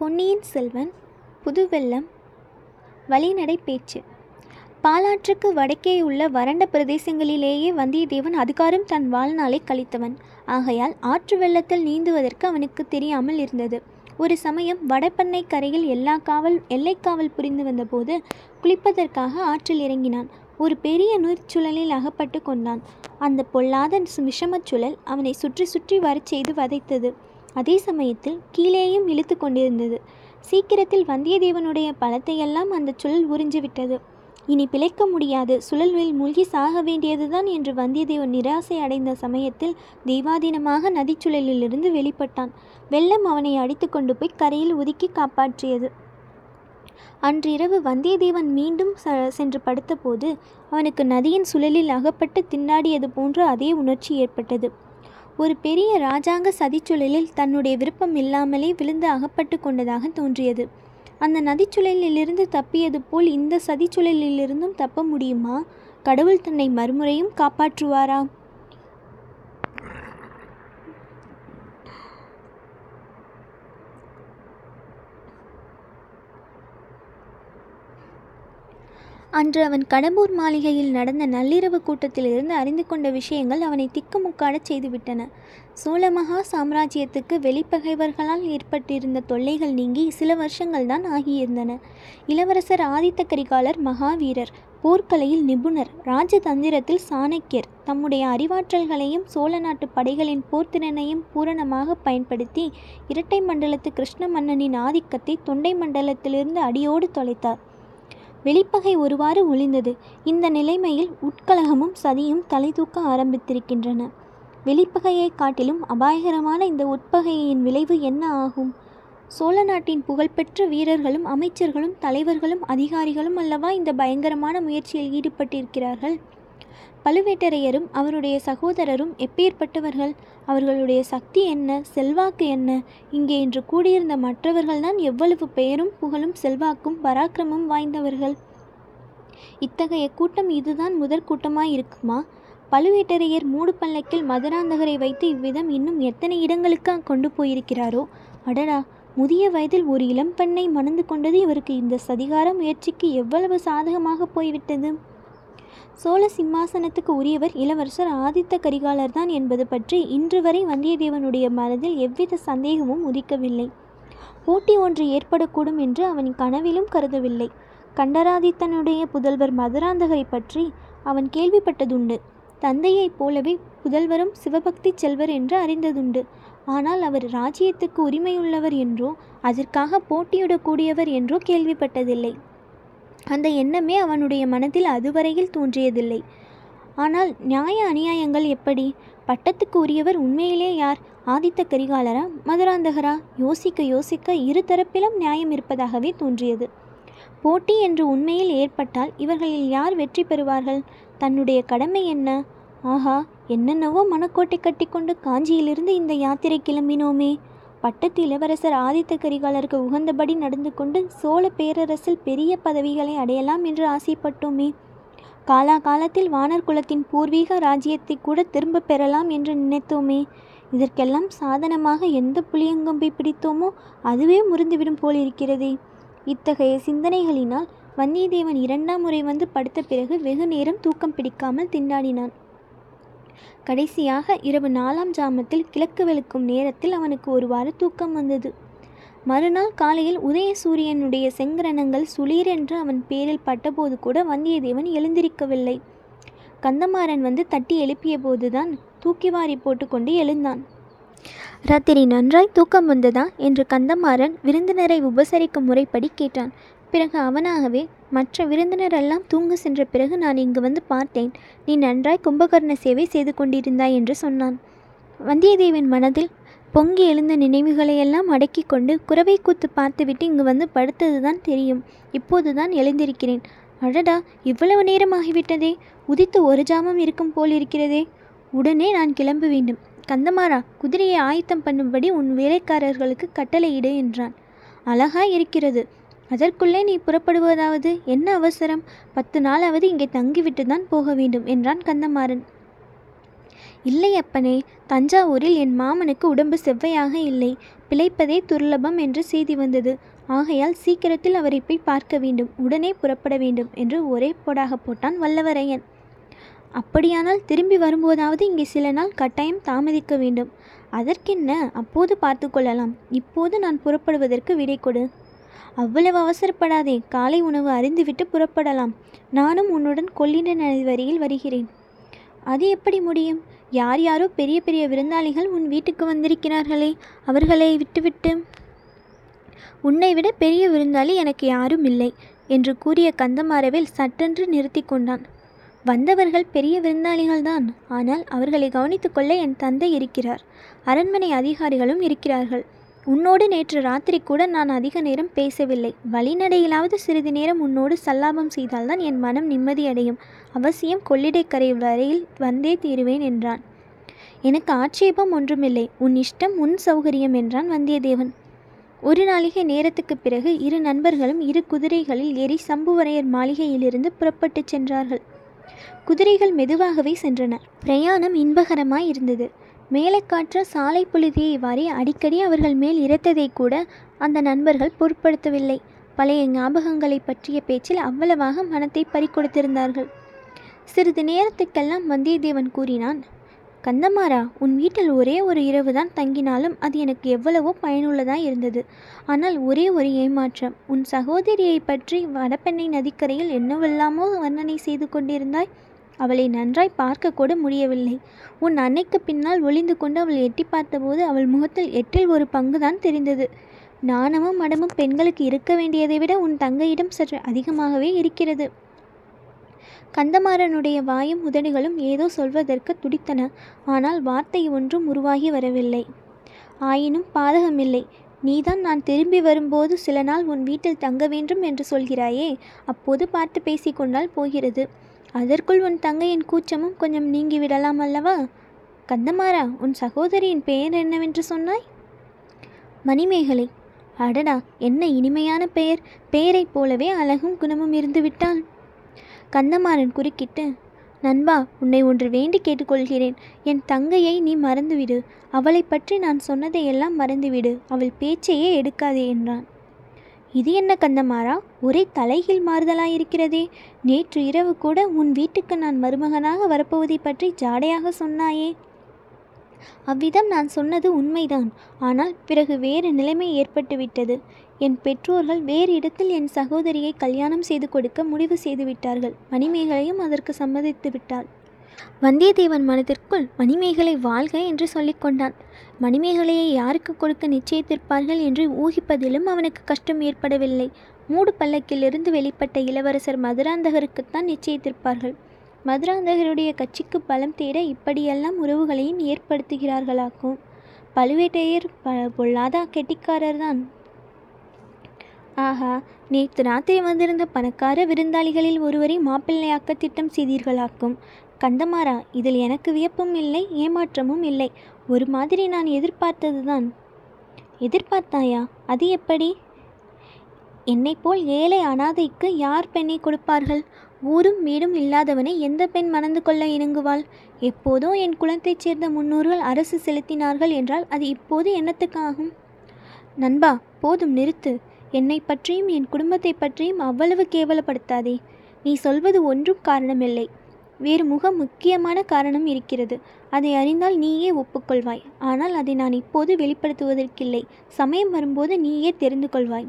பொன்னியின் செல்வன் புதுவெல்லம் வழிநடை பேச்சு. பாலாற்றுக்கு வடக்கே உள்ள வறண்ட பிரதேசங்களிலேயே வந்தியத்தேவன் அதிகாரம் தன் வாழ்நாளை கழித்தவன். ஆகையால் ஆற்று வெள்ளத்தில் நீந்துவதற்கு அவனுக்கு தெரியாமல் இருந்தது. ஒரு சமயம் வடபெண்ணை கரையில் எல்லா காவல் எல்லைக்காவல் புரிந்து வந்தபோது குளிப்பதற்காக ஆற்றில் இறங்கினான். ஒரு பெரிய நீர்ச்சுழலில் அகப்பட்டு கொண்டான். அந்த பொல்லாத விஷமச்சுழல் அவனை சுற்றி சுற்றி வரச் செய்து வதைத்தது. அதே சமயத்தில் கீழேயும் இழுத்து கொண்டிருந்தது. சீக்கிரத்தில் வந்தியத்தேவனுடைய பலத்தையெல்லாம் அந்த சுழல் உறிஞ்சிவிட்டது. இனி பிழைக்க முடியாது. சுழல்வில் மூழ்கி சாக வேண்டியதுதான் என்று வந்தியத்தேவன் நிராசை அடைந்த சமயத்தில் தெய்வாதீனமாக நதிச்சுழலிலிருந்து வெளிப்பட்டான். வெள்ளம் அவனை அடித்து கொண்டு போய் கரையில் ஒதுக்கி காப்பாற்றியது. அன்றிரவு வந்தியத்தேவன் மீண்டும் ச சென்று படுத்தபோது அவனுக்கு நதியின் சுழலில் அகப்பட்டு திண்டாடியது போன்ற அதே உணர்ச்சி ஏற்பட்டது. ஒரு பெரிய ராஜாங்க சதிச்சுழலில் தன்னுடைய விருப்பம் இல்லாமலே விழுந்து அகப்பட்டு கொண்டதாக தோன்றியது. அந்த நதிச்சுழலிலிருந்து தப்பியது போல் இந்த சதிச்சுழலிலிருந்தும் தப்ப முடியுமா? கடவுள் தன்னை மறுமுறையும் காப்பாற்றுவாரா? அன்று அவன் கடம்பூர் மாளிகையில் நடந்த நள்ளிரவு கூட்டத்திலிருந்து அறிந்து கொண்ட விஷயங்கள் அவனை திக்குமுக்காடச் செய்துவிட்டன. சோழமகா சாம்ராஜ்யத்துக்கு வெளிப்பகைவர்களால் ஏற்பட்டிருந்த தொல்லைகள் நீங்கி சில வருஷங்கள் தான் ஆகியிருந்தன. இளவரசர் ஆதித்த கரிகாலர் மகாவீரர் போர்க்கலையில் நிபுணர் ராஜதந்திரத்தில் சாணக்கியர் தம்முடைய அறிவாற்றல்களையும் சோழ நாட்டு படைகளின் போர்த்திறனையும் பூரணமாக பயன்படுத்தி இரட்டை மண்டலத்து கிருஷ்ண மன்னனின் ஆதிக்கத்தை தொண்டை மண்டலத்திலிருந்து அடியோடு தொலைத்தார். வெளிப்பகை ஒருவாறு ஒளிந்தது. இந்த நிலைமையில் உட்கலகமும் சதியும் தலை தூக்க ஆரம்பித்திருக்கின்றன. வெளிப்பகையை காட்டிலும் அபாயகரமான இந்த உட்பகையின் விளைவு என்ன ஆகும்? சோழ நாட்டின் புகழ்பெற்ற வீரர்களும் அமைச்சர்களும் தலைவர்களும் அதிகாரிகளும் அல்லவா இந்த பயங்கரமான முயற்சியில் ஈடுபட்டிருக்கிறார்கள்? பழுவேட்டரையரும் அவருடைய சகோதரரும் எப்பேற்பட்டவர்கள்? அவர்களுடைய சக்தி என்ன? செல்வாக்கு என்ன? இங்கே இன்று கூடியிருந்த மற்றவர்கள்தான் எவ்வளவு பெயரும் புகழும் செல்வாக்கும் பராக்கிரமும் வாய்ந்தவர்கள்? இத்தகைய கூட்டம் இதுதான் முதற் கூட்டமாய் இருக்குமா? பழுவேட்டரையர் மூடு பல்லக்கில் மதுராந்தகரை வைத்து இவ்விதம் இன்னும் எத்தனை இடங்களுக்கு கொண்டு போயிருக்கிறாரோ? அடடா! முதிய வயதில் ஒரு இளம்பெண்ணை மணந்து கொண்டது இவருக்கு இந்த சதிகார முயற்சிக்கு எவ்வளவு சாதகமாக போய்விட்டது? சோழ சிம்மாசனத்துக்கு உரியவர் இளவரசர் ஆதித்த கரிகாலர் தான் என்பது பற்றி இன்று வரை வந்தியத்தேவனுடைய மனதில் எவ்வித சந்தேகமும் உதிக்கவில்லை. போட்டி ஒன்று ஏற்படக்கூடும் என்று அவன் கனவிலும் கருதவில்லை. கண்டராதித்தனுடைய புதல்வர் மதுராந்தகரை பற்றி அவன் கேள்விப்பட்டதுண்டு. தந்தையைப் போலவே புதல்வரும் சிவபக்தி செல்வர் என்று அறிந்ததுண்டு. ஆனால் அவர் ராஜ்யத்துக்கு உரிமையுள்ளவர் என்றோ அதற்காக போட்டியிடக்கூடியவர் என்றோ கேள்விப்பட்டதில்லை. அந்த எண்ணமே அவனுடைய மனதில் அதுவரையில் தோன்றியதில்லை. ஆனால் நியாய அநியாயங்கள் எப்படி? பட்டத்துக்கு உரியவர் உண்மையிலே யார்? ஆதித்த கரிகாலரா? மதுராந்தகரா? யோசிக்க யோசிக்க இரு தரப்பிலும் நியாயம் இருப்பதாகவே தோன்றியது. போட்டி என்று உண்மையில் ஏற்பட்டால் இவர்களில் யார் வெற்றி பெறுவார்கள்? தன்னுடைய கடமை என்ன? ஆஹா என்னென்னவோ மனக்கோட்டை கட்டிக்கொண்டு காஞ்சியிலிருந்து இந்த யாத்திரை கிளம்பினோமே! பட்டத்து இளவரசர் ஆதித்த கரிகாலருக்கு உகந்தபடி நடந்து கொண்டு சோழ பேரரசில் பெரிய பதவிகளை அடையலாம் என்று ஆசைப்பட்டோமே. காலாகாலத்தில் வானர் குலத்தின் பூர்வீக ராஜ்யத்தை கூட திரும்ப பெறலாம் என்று நினைத்தோமே. இதற்கெல்லாம் சாதனமாக எந்த புளியங்கொம்பை பிடித்தோமோ அதுவே முறிந்துவிடும் போல் இருக்கிறதே இத்தகைய சிந்தனைகளினால் வந்தியத்தேவன் இரண்டாம் முறை வந்து படுத்த பிறகு வெகு நேரம் தூக்கம் பிடிக்காமல் திண்டாடினான். கடைசியாக இரவு நாலாம் ஜாமத்தில் கிழக்கு வெளுக்கும் நேரத்தில் அவனுக்கு ஒருவாறு தூக்கம் வந்தது. மறுநாள் காலையில் உதய சூரியனுடைய செங்கிரணங்கள் சுளீரென்று அவன் பேரில் பட்டபோது கூட வந்தியத்தேவன் எழுந்திருக்கவில்லை. கந்தமாறன் வந்து தட்டி எழுப்பிய போதுதான் தூக்கி வாரி போட்டுக்கொண்டு எழுந்தான். ராத்திரி நன்றாய் தூக்கம் வந்ததா? என்று கந்தமாறன் விருந்தினரை உபசரிக்கும் முறைப்படி கேட்டான். பிறகு அவனாகவே மற்ற விருந்தினரெல்லாம் தூங்க சென்ற பிறகு நான் இங்கு வந்து பார்த்தேன். நீ நன்றாய் கும்பகர்ண சேவை செய்து கொண்டிருந்தாய் என்று சொன்னான். வந்தியத்தேவன் மனதில் பொங்கி எழுந்த நினைவுகளையெல்லாம் அடக்கி கொண்டு குறவை கூத்து பார்த்துவிட்டு இங்கு வந்து படுத்ததுதான் தெரியும். இப்போதுதான் எழுந்திருக்கிறேன். அடடா இவ்வளவு நேரம் ஆகிவிட்டதே உதித்து ஒரு ஜாமம் இருக்கும் போல் இருக்கிறதே. உடனே நான் கிளம்ப வேண்டும். கந்தமாரா குதிரையை ஆயத்தம் பண்ணும்படி உன் வேலைக்காரர்களுக்கு கட்டளையிடு என்றான். அழகாய் இருக்கிறது. அதற்குள்ளே நீ புறப்படுவதாவது என்ன அவசரம்? பத்து நாளாவது இங்கே தங்கிவிட்டு தான் போக வேண்டும் என்றான் கந்தமாறன். இல்லை அப்பனே தஞ்சாவூரில் என் மாமனுக்கு உடம்பு செவ்வையாக இல்லை பிழைப்பதே துர்லபம் என்று செய்தி வந்தது. ஆகையால் சீக்கிரத்தில் அவரை போய் பார்க்க வேண்டும் உடனே புறப்பட வேண்டும் என்று ஒரே போடாக போட்டான் வல்லவரையன். அப்படியானால் திரும்பி வரும்போதாவது இங்கே சில நாள் கட்டாயம் தாமதிக்க வேண்டும். அதற்கென்ன? அப்போது பார்த்து கொள்ளலாம். இப்போது நான் புறப்படுவதற்கு விடை கொடு. அவ்வளவு அவசரப்படாதே. காலை உணவு அறிந்துவிட்டு புறப்படலாம். நானும் உன்னுடன் கொள்ளிட வரியில் வருகிறேன். அது எப்படி முடியும்? யார் யாரோ பெரிய பெரிய விருந்தாளிகள் உன் வீட்டுக்கு வந்திருக்கிறார்களே. அவர்களை விட்டுவிட்டு. உன்னை விட பெரிய விருந்தாளி எனக்கு யாரும் இல்லை என்று கூறிய கந்தமாரவேல் சட்டென்று நிறுத்தி கொண்டான். வந்தவர்கள் பெரிய விருந்தாளிகள்தான் ஆனால் அவர்களை கவனித்துக்கொள்ள என் தந்தை இருக்கிறார். அரண்மனை அதிகாரிகளும் இருக்கிறார்கள். உன்னோடு நேற்று ராத்திரி கூட நான் அதிக நேரம் பேசவில்லை. வழிநடையிலாவது சிறிது நேரம் உன்னோடு சல்லாபம் செய்தால்தான் என் மனம் நிம்மதியடையும் அவசியம் கொள்ளிடைக்கரை வரையில் வந்தே தீருவேன் என்றான். எனக்கு ஆட்சேபம் ஒன்றுமில்லை. உன் இஷ்டம் உன் சௌகரியம் என்றான் வந்தியத்தேவன். ஒரு நாளிகை நேரத்துக்குப் பிறகு இரு நண்பர்களும் இரு குதிரைகளில் ஏறி சம்புவரையர் மாளிகையிலிருந்து புறப்பட்டுச் சென்றார்கள். குதிரைகள் மெதுவாகவே சென்றன. பிரயாணம் இன்பகரமாய் இருந்தது. மேலக்காற்ற சாலை புழுதியை வாரி அடிக்கடி அவர்கள் மேல் இறைத்ததை கூட அந்த நண்பர்கள் பொருட்படுத்தவில்லை. பழைய ஞாபகங்களை பற்றிய பேச்சில் அவ்வளவாக மனத்தை பறிக்கொடுத்திருந்தார்கள் சிறிது நேரத்துக்கெல்லாம் வந்தியத்தேவன் கூறினான் கந்தமாரா உன் வீட்டில் ஒரே ஒரு இரவு தான் தங்கினாலும் அது எனக்கு எவ்வளவோ பயனுள்ளதாக இருந்தது. ஆனால் ஒரே ஒரு ஏமாற்றம். உன் சகோதரியை பற்றி வடபெண்ணை நதிக்கரையில் என்னவெல்லாமோ வர்ணனை செய்து கொண்டிருந்தாய். அவளை நன்றாய் பார்க்க கூட முடியவில்லை. உன் அன்னைக்கு பின்னால் ஒளிந்து கொண்டு அவள் எட்டி பார்த்தபோது அவள் முகத்தில் எட்டில் ஒரு பங்குதான் தெரிந்தது. நாணமும் மடமும் பெண்களுக்கு இருக்க வேண்டியதை விட உன் தங்கையிடம் சற்று அதிகமாகவே இருக்கிறது. கந்தமாறனுடைய வாயும் உதடுகளும் ஏதோ சொல்வதற்கு துடித்தன. ஆனால் வார்த்தை ஒன்றும் உருவாகி வரவில்லை. ஆயினும் பாதகமில்லை. நீதான் நான் திரும்பி வரும்போது சில நாள் உன் வீட்டில் தங்க வேண்டும் என்று சொல்கிறாயே. அப்போது பார்த்து பேசிக்கொண்டால் போகிறது. அதற்குள் உன் தங்கையின் கூச்சமும் கொஞ்சம் நீங்கிவிடலாம் அல்லவா? கந்தமாறா உன் சகோதரியின் பெயர் என்னவென்று சொன்னாய்? மணிமேகலை அடடா என்ன இனிமையான பெயர். பெயரைப் போலவே அழகும் குணமும் இருந்துவிட்டாள் கந்தமாறன் குறுக்கிட்டு நண்பா உன்னை ஒன்று வேண்டி கேட்டுக்கொள்கிறேன். என் தங்கையை நீ மறந்துவிடு. அவளை பற்றி நான் சொன்னதையெல்லாம் மறந்துவிடு. அவள் பேச்சையே எடுக்காதே என்றான். இது என்ன கந்தமாறா? ஒரே தலைகீழ் மாறுதலாக இருக்கிறதே. நேற்று இரவு கூட உன் வீட்டுக்கு நான் மருமகனாக வரப்போவதை பற்றி ஜாடையாக சொன்னாயே. அவ்விதம் நான் சொன்னது உண்மைதான். ஆனால் பிறகு வேறு நிலைமை ஏற்பட்டுவிட்டது என் பெற்றோர்கள் வேறு இடத்தில் என் சகோதரியை கல்யாணம் செய்து கொடுக்க முடிவு செய்து விட்டார்கள். மணிமேகலையும் அதற்கு சம்மதித்து விட்டாள். வந்தியத்தேவன் மனதிற்குள் மணிமேகலை வாழ்க என்று சொல்லிக்கொண்டான் மணிமேகலையை யாருக்கு கொடுக்க நிச்சயித்திருப்பார்கள் என்று ஊகிப்பதிலும் அவனுக்கு கஷ்டம் ஏற்படவில்லை. மூடு பல்லக்கிலிருந்து வெளிப்பட்ட இளவரசர் மதுராந்தகருக்குத்தான் நிச்சயித்திருப்பார்கள். மதுராந்தகருடைய கட்சிக்கு பலம் தேட இப்படியெல்லாம் உறவுகளையும் ஏற்படுத்துகிறார்களாக்கும். பழுவேட்டையர் ப பொல்லாத கெட்டிக்காரர்தான். ஆஹா நேற்று ராத்திரி வந்திருந்த பணக்கார விருந்தாளிகளில் ஒருவரை மாப்பிள்ளையாக்க திட்டம் செய்தீர்களாக்கும். கந்தமாறா இதில் எனக்கு வியப்பும் இல்லை ஏமாற்றமும் இல்லை. ஒரு மாதிரி நான் எதிர்பார்த்ததுதான். எதிர்பார்த்தாயா? அது எப்படி? என்னைப் போல் ஏழை அனாதைக்கு யார் பெண்ணை கொடுப்பார்கள்? ஊரும் வீடும் இல்லாதவனை எந்த பெண் மணந்து கொள்ள இணங்குவாள்? எப்போதோ என் குலத்தைச் சேர்ந்த முன்னோர்கள் அரசு செலுத்தினார்கள் என்றால் அது இப்போது என்னத்துக்காகும்? நண்பா போதும் நிறுத்து. என்னை பற்றியும் என் குடும்பத்தை பற்றியும் அவ்வளவு கேவலப்படுத்தாதே. நீ சொல்வது ஒன்றும் காரணமில்லை. வேறு முக முக்கியமான காரணம் இருக்கிறது. அதை அறிந்தால் நீயே ஒப்புக்கொள்வாய். ஆனால் அதை நான் இப்போது வெளிப்படுத்துவதற்கில்லை. சமயம் வரும்போது நீயே தெரிந்து கொள்வாய்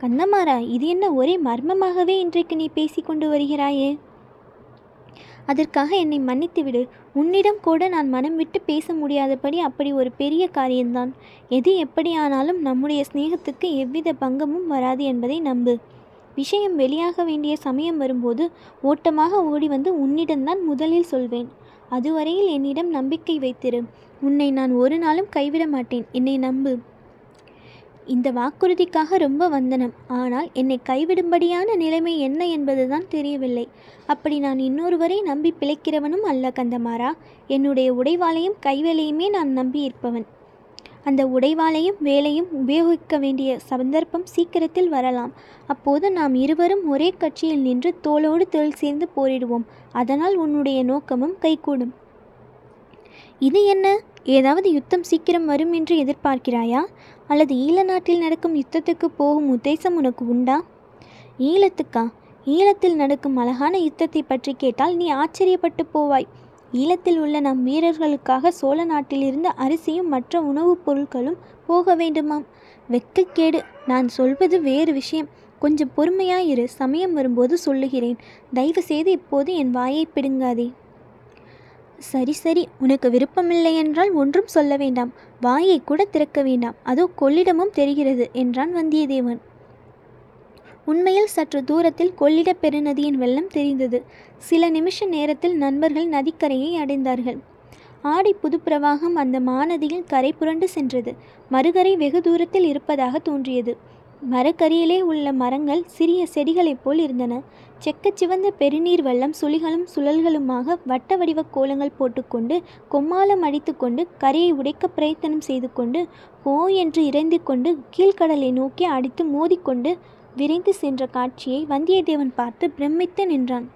கந்தமாரா இது என்ன ஒரே மர்மமாகவே இன்றைக்கு நீ பேசிக்கொண்டு வருகிறாயே? அதற்காக என்னை மன்னித்துவிடு உன்னிடம் கூட நான் மனம் விட்டு பேச முடியாதபடி அப்படி ஒரு பெரிய காரியம்தான். எது எப்படியானாலும் நம்முடைய சிநேகத்துக்கு எவ்வித பங்கமும் வராது என்பதை நம்பு. விஷயம் வெளியாக வேண்டிய சமயம் வரும்போது ஓட்டமாக ஓடி வந்து உன்னிடம்தான் முதலில் சொல்வேன். அதுவரையில் என்னிடம் நம்பிக்கை வைத்திரு. உன்னை நான் ஒரு நாளும் கைவிட மாட்டேன். என்னை நம்பு. இந்த வாக்குறுதிக்காக ரொம்ப வந்தனம். ஆனால் என்னை கைவிடும்படியான நிலைமை என்ன என்பதுதான் தெரியவில்லை. அப்படி நான் இன்னொருவரை நம்பி பிழைக்கிறவனும் அல்ல கந்தமாரா என்னுடைய உடைவாளையும் கைவேலையுமே நான் நம்பி இருப்பவன். அந்த உடைவாளையும் வேலையும் உபயோகிக்க வேண்டிய சந்தர்ப்பம் சீக்கிரத்தில் வரலாம். அப்போது நாம் இருவரும் ஒரே கட்சியில் நின்று தோளோடு தொழில் சேர்ந்து போரிடுவோம். அதனால் உன்னுடைய நோக்கமும் கைகூடும். இது என்ன? ஏதாவது யுத்தம் சீக்கிரம் வரும் என்று எதிர்பார்க்கிறாயா? அல்லது ஈழ நாட்டில் நடக்கும் யுத்தத்துக்கு போகும் உத்தேசம் உனக்கு உண்டா? ஈழத்துக்கா? ஈழத்தில் நடக்கும் அழகான யுத்தத்தை பற்றி கேட்டால் நீ ஆச்சரியப்பட்டு போவாய். ஈழத்தில் உள்ள நம் வீரர்களுக்காக சோழ நாட்டிலிருந்து அரிசியும் மற்ற உணவுப் பொருட்களும் போக வேண்டுமாம். வெட்கக்கேடு. நான் சொல்வது வேறு விஷயம். கொஞ்சம் பொறுமையாயிரு. சமயம் வரும்போது சொல்லுகிறேன். தயவு செய்து இப்போது என் வாயை பிடுங்காதே. சரி சரி உனக்கு விருப்பமில்லை என்றால் ஒன்றும் சொல்ல வேண்டாம். வாயை கூட திறக்க வேண்டாம். அதோ கொள்ளிடமும் தெரிகிறது என்றான் வந்தியத்தேவன். உண்மையில் சற்று தூரத்தில் கொள்ளிட பெருநதியின் வெள்ளம் தெரிந்தது. சில நிமிஷ நேரத்தில் நண்பர்கள் நதிக்கரையை அடைந்தார்கள். ஆடி புதுப்பிரவாகம் அந்த மாநதியில் கரை புரண்டு சென்றது. மறுகரை வெகு தூரத்தில் இருப்பதாக தோன்றியது. மரக்கரியிலே உள்ள மரங்கள் சிறிய செடிகளைப் போல் இருந்தன. செக்கச் சிவந்த பெருநீர் வெள்ளம் சுழிகளும் சுழல்களுமாக வட்ட வடிவ கோலங்கள் போட்டுக்கொண்டு கொம்மாலம் அடித்துக்கொண்டு கரையை உடைக்க பிரயத்தனம் செய்து கொண்டு ஹோ என்று இறைந்து கொண்டு கீழ்க்கடலை நோக்கி அடித்து மோதிக்கொண்டு விரைந்து சென்ற காட்சியை வந்தியத்தேவன் பார்த்து பிரமித்து நின்றான்.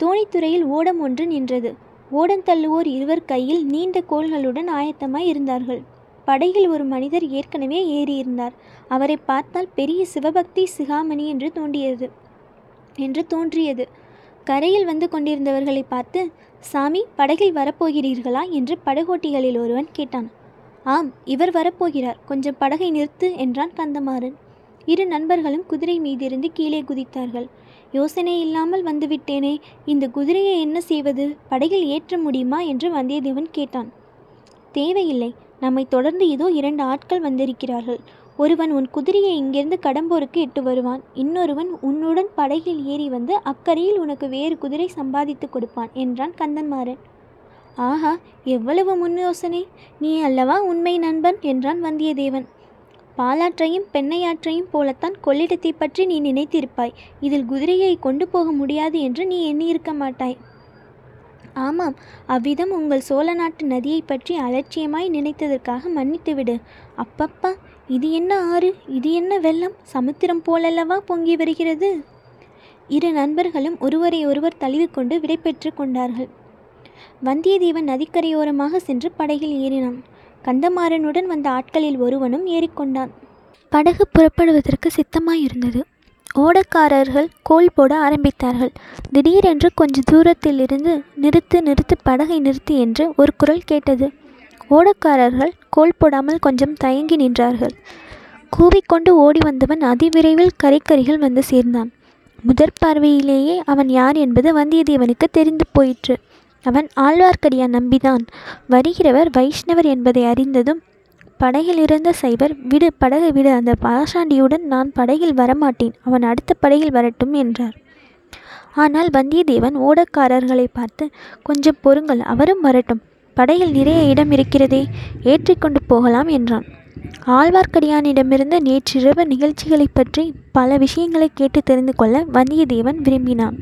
தோணித்துறையில் ஓடம் ஒன்று நின்றது. ஓடம் தள்ளுவோர் இருவர் கையில் நீண்ட கோள்களுடன் ஆயத்தமாய் இருந்தார்கள். படகில் ஒரு மனிதர் ஏற்கனவே ஏறியிருந்தார். அவரை பார்த்தால் பெரிய சிவபக்தி சிகாமணி என்று தோண்டியது என்று தோன்றியது. கரையில் வந்து கொண்டிருந்தவர்களை பார்த்து சாமி படகில் வரப்போகிறீர்களா? என்று படகோட்டிகளில் ஒருவன் கேட்டான். ஆம் இவர் வரப்போகிறார். கொஞ்சம் படகை நிறுத்து என்றான் கந்தமாறன். இரு நண்பர்களும் குதிரை மீதிருந்து கீழே குதித்தார்கள். யோசனை இல்லாமல் வந்துவிட்டேனே. இந்த குதிரையை என்ன செய்வது? படகில் ஏற்ற முடியுமா? என்று வந்தியத்தேவன் கேட்டான். தேவையில்லை. நம்மை தொடர்ந்து இதோ இரண்டு ஆட்கள் வந்திருக்கிறார்கள். ஒருவன் உன் குதிரையை இங்கிருந்து கடம்போருக்கு இட்டு வருவான். இன்னொருவன் உன்னுடன் படகில் ஏறி வந்து அக்கறையில் உனக்கு வேறு குதிரை சம்பாதித்து கொடுப்பான் என்றான் கந்தன்மாறன். ஆஹா எவ்வளவு முன் யோசனை நீ அல்லவா உண்மை நண்பன்? என்றான் வந்தியத்தேவன். பாலாற்றையும் பெண்ணையாற்றையும் போலத்தான் கொள்ளிடத்தை பற்றி நீ நினைத்திருப்பாய். இதில் குதிரையை கொண்டு போக முடியாது என்று நீ எண்ணியிருக்க மாட்டாய். ஆமாம் அவ்விதம் உங்கள் சோழ நாட்டு நதியை பற்றி அலட்சியமாய் நினைத்ததற்காக மன்னித்துவிடு. அப்பப்பா இது என்ன ஆறு? இது என்ன வெள்ளம்? சமுத்திரம் போலல்லவா பொங்கி வருகிறது? இரு நண்பர்களும் ஒருவரை ஒருவர் தழுவிக்கொண்டு விடைபெற்று கொண்டார்கள். வந்தியத்தேவன் நதிக்கரையோரமாக சென்று படகில் ஏறினான். கந்தமாறனுடன் வந்த ஆட்களில் ஒருவனும் ஏறிக்கொண்டான். படகு புறப்படுவதற்கு சித்தமாயிருந்தது. ஓடக்காரர்கள் கோல் போட ஆரம்பித்தார்கள். திடீரென்று கொஞ்ச தூரத்தில் இருந்து நிறுத்து நிறுத்து படகை நிறுத்து என்று ஒரு குரல் கேட்டது. ஓடக்காரர்கள் கோல் போடாமல் கொஞ்சம் தயங்கி நின்றார்கள். கூவிக்கொண்டு ஓடி வந்தவன் அதிவிரைவில் கரைக்கரிகள் வந்து சேர்ந்தான். முதற் பார்வையிலேயே அவன் யார் என்பது வந்தியத்தேவனுக்கு தெரிந்து போயிற்று. அவன் ஆழ்வார்க்கடியான் நம்பிதான். வருகிறவர் வைஷ்ணவர் என்பதை அறிந்ததும் படகில் இருந்த சைவர் விடு படகை விடு அந்த பாஷாண்டியுடன் நான் படகில் வரமாட்டேன் அவன் அடுத்த படகில் வரட்டும் என்றார். ஆனால் வந்தியத்தேவன் ஓடக்காரர்களை பார்த்து கொஞ்சம் பொறுங்கள் அவரும் வரட்டும் படகில் நிறைய இடம் இருக்கிறதே ஏற்றிக்கொண்டு போகலாம் என்றான். ஆழ்வார்க்கடியானிடமிருந்து நேற்றிரவு நிகழ்ச்சிகளைப் பற்றி பல விஷயங்களை கேட்டு தெரிந்து கொள்ள வந்தியத்தேவன் விரும்பினான்.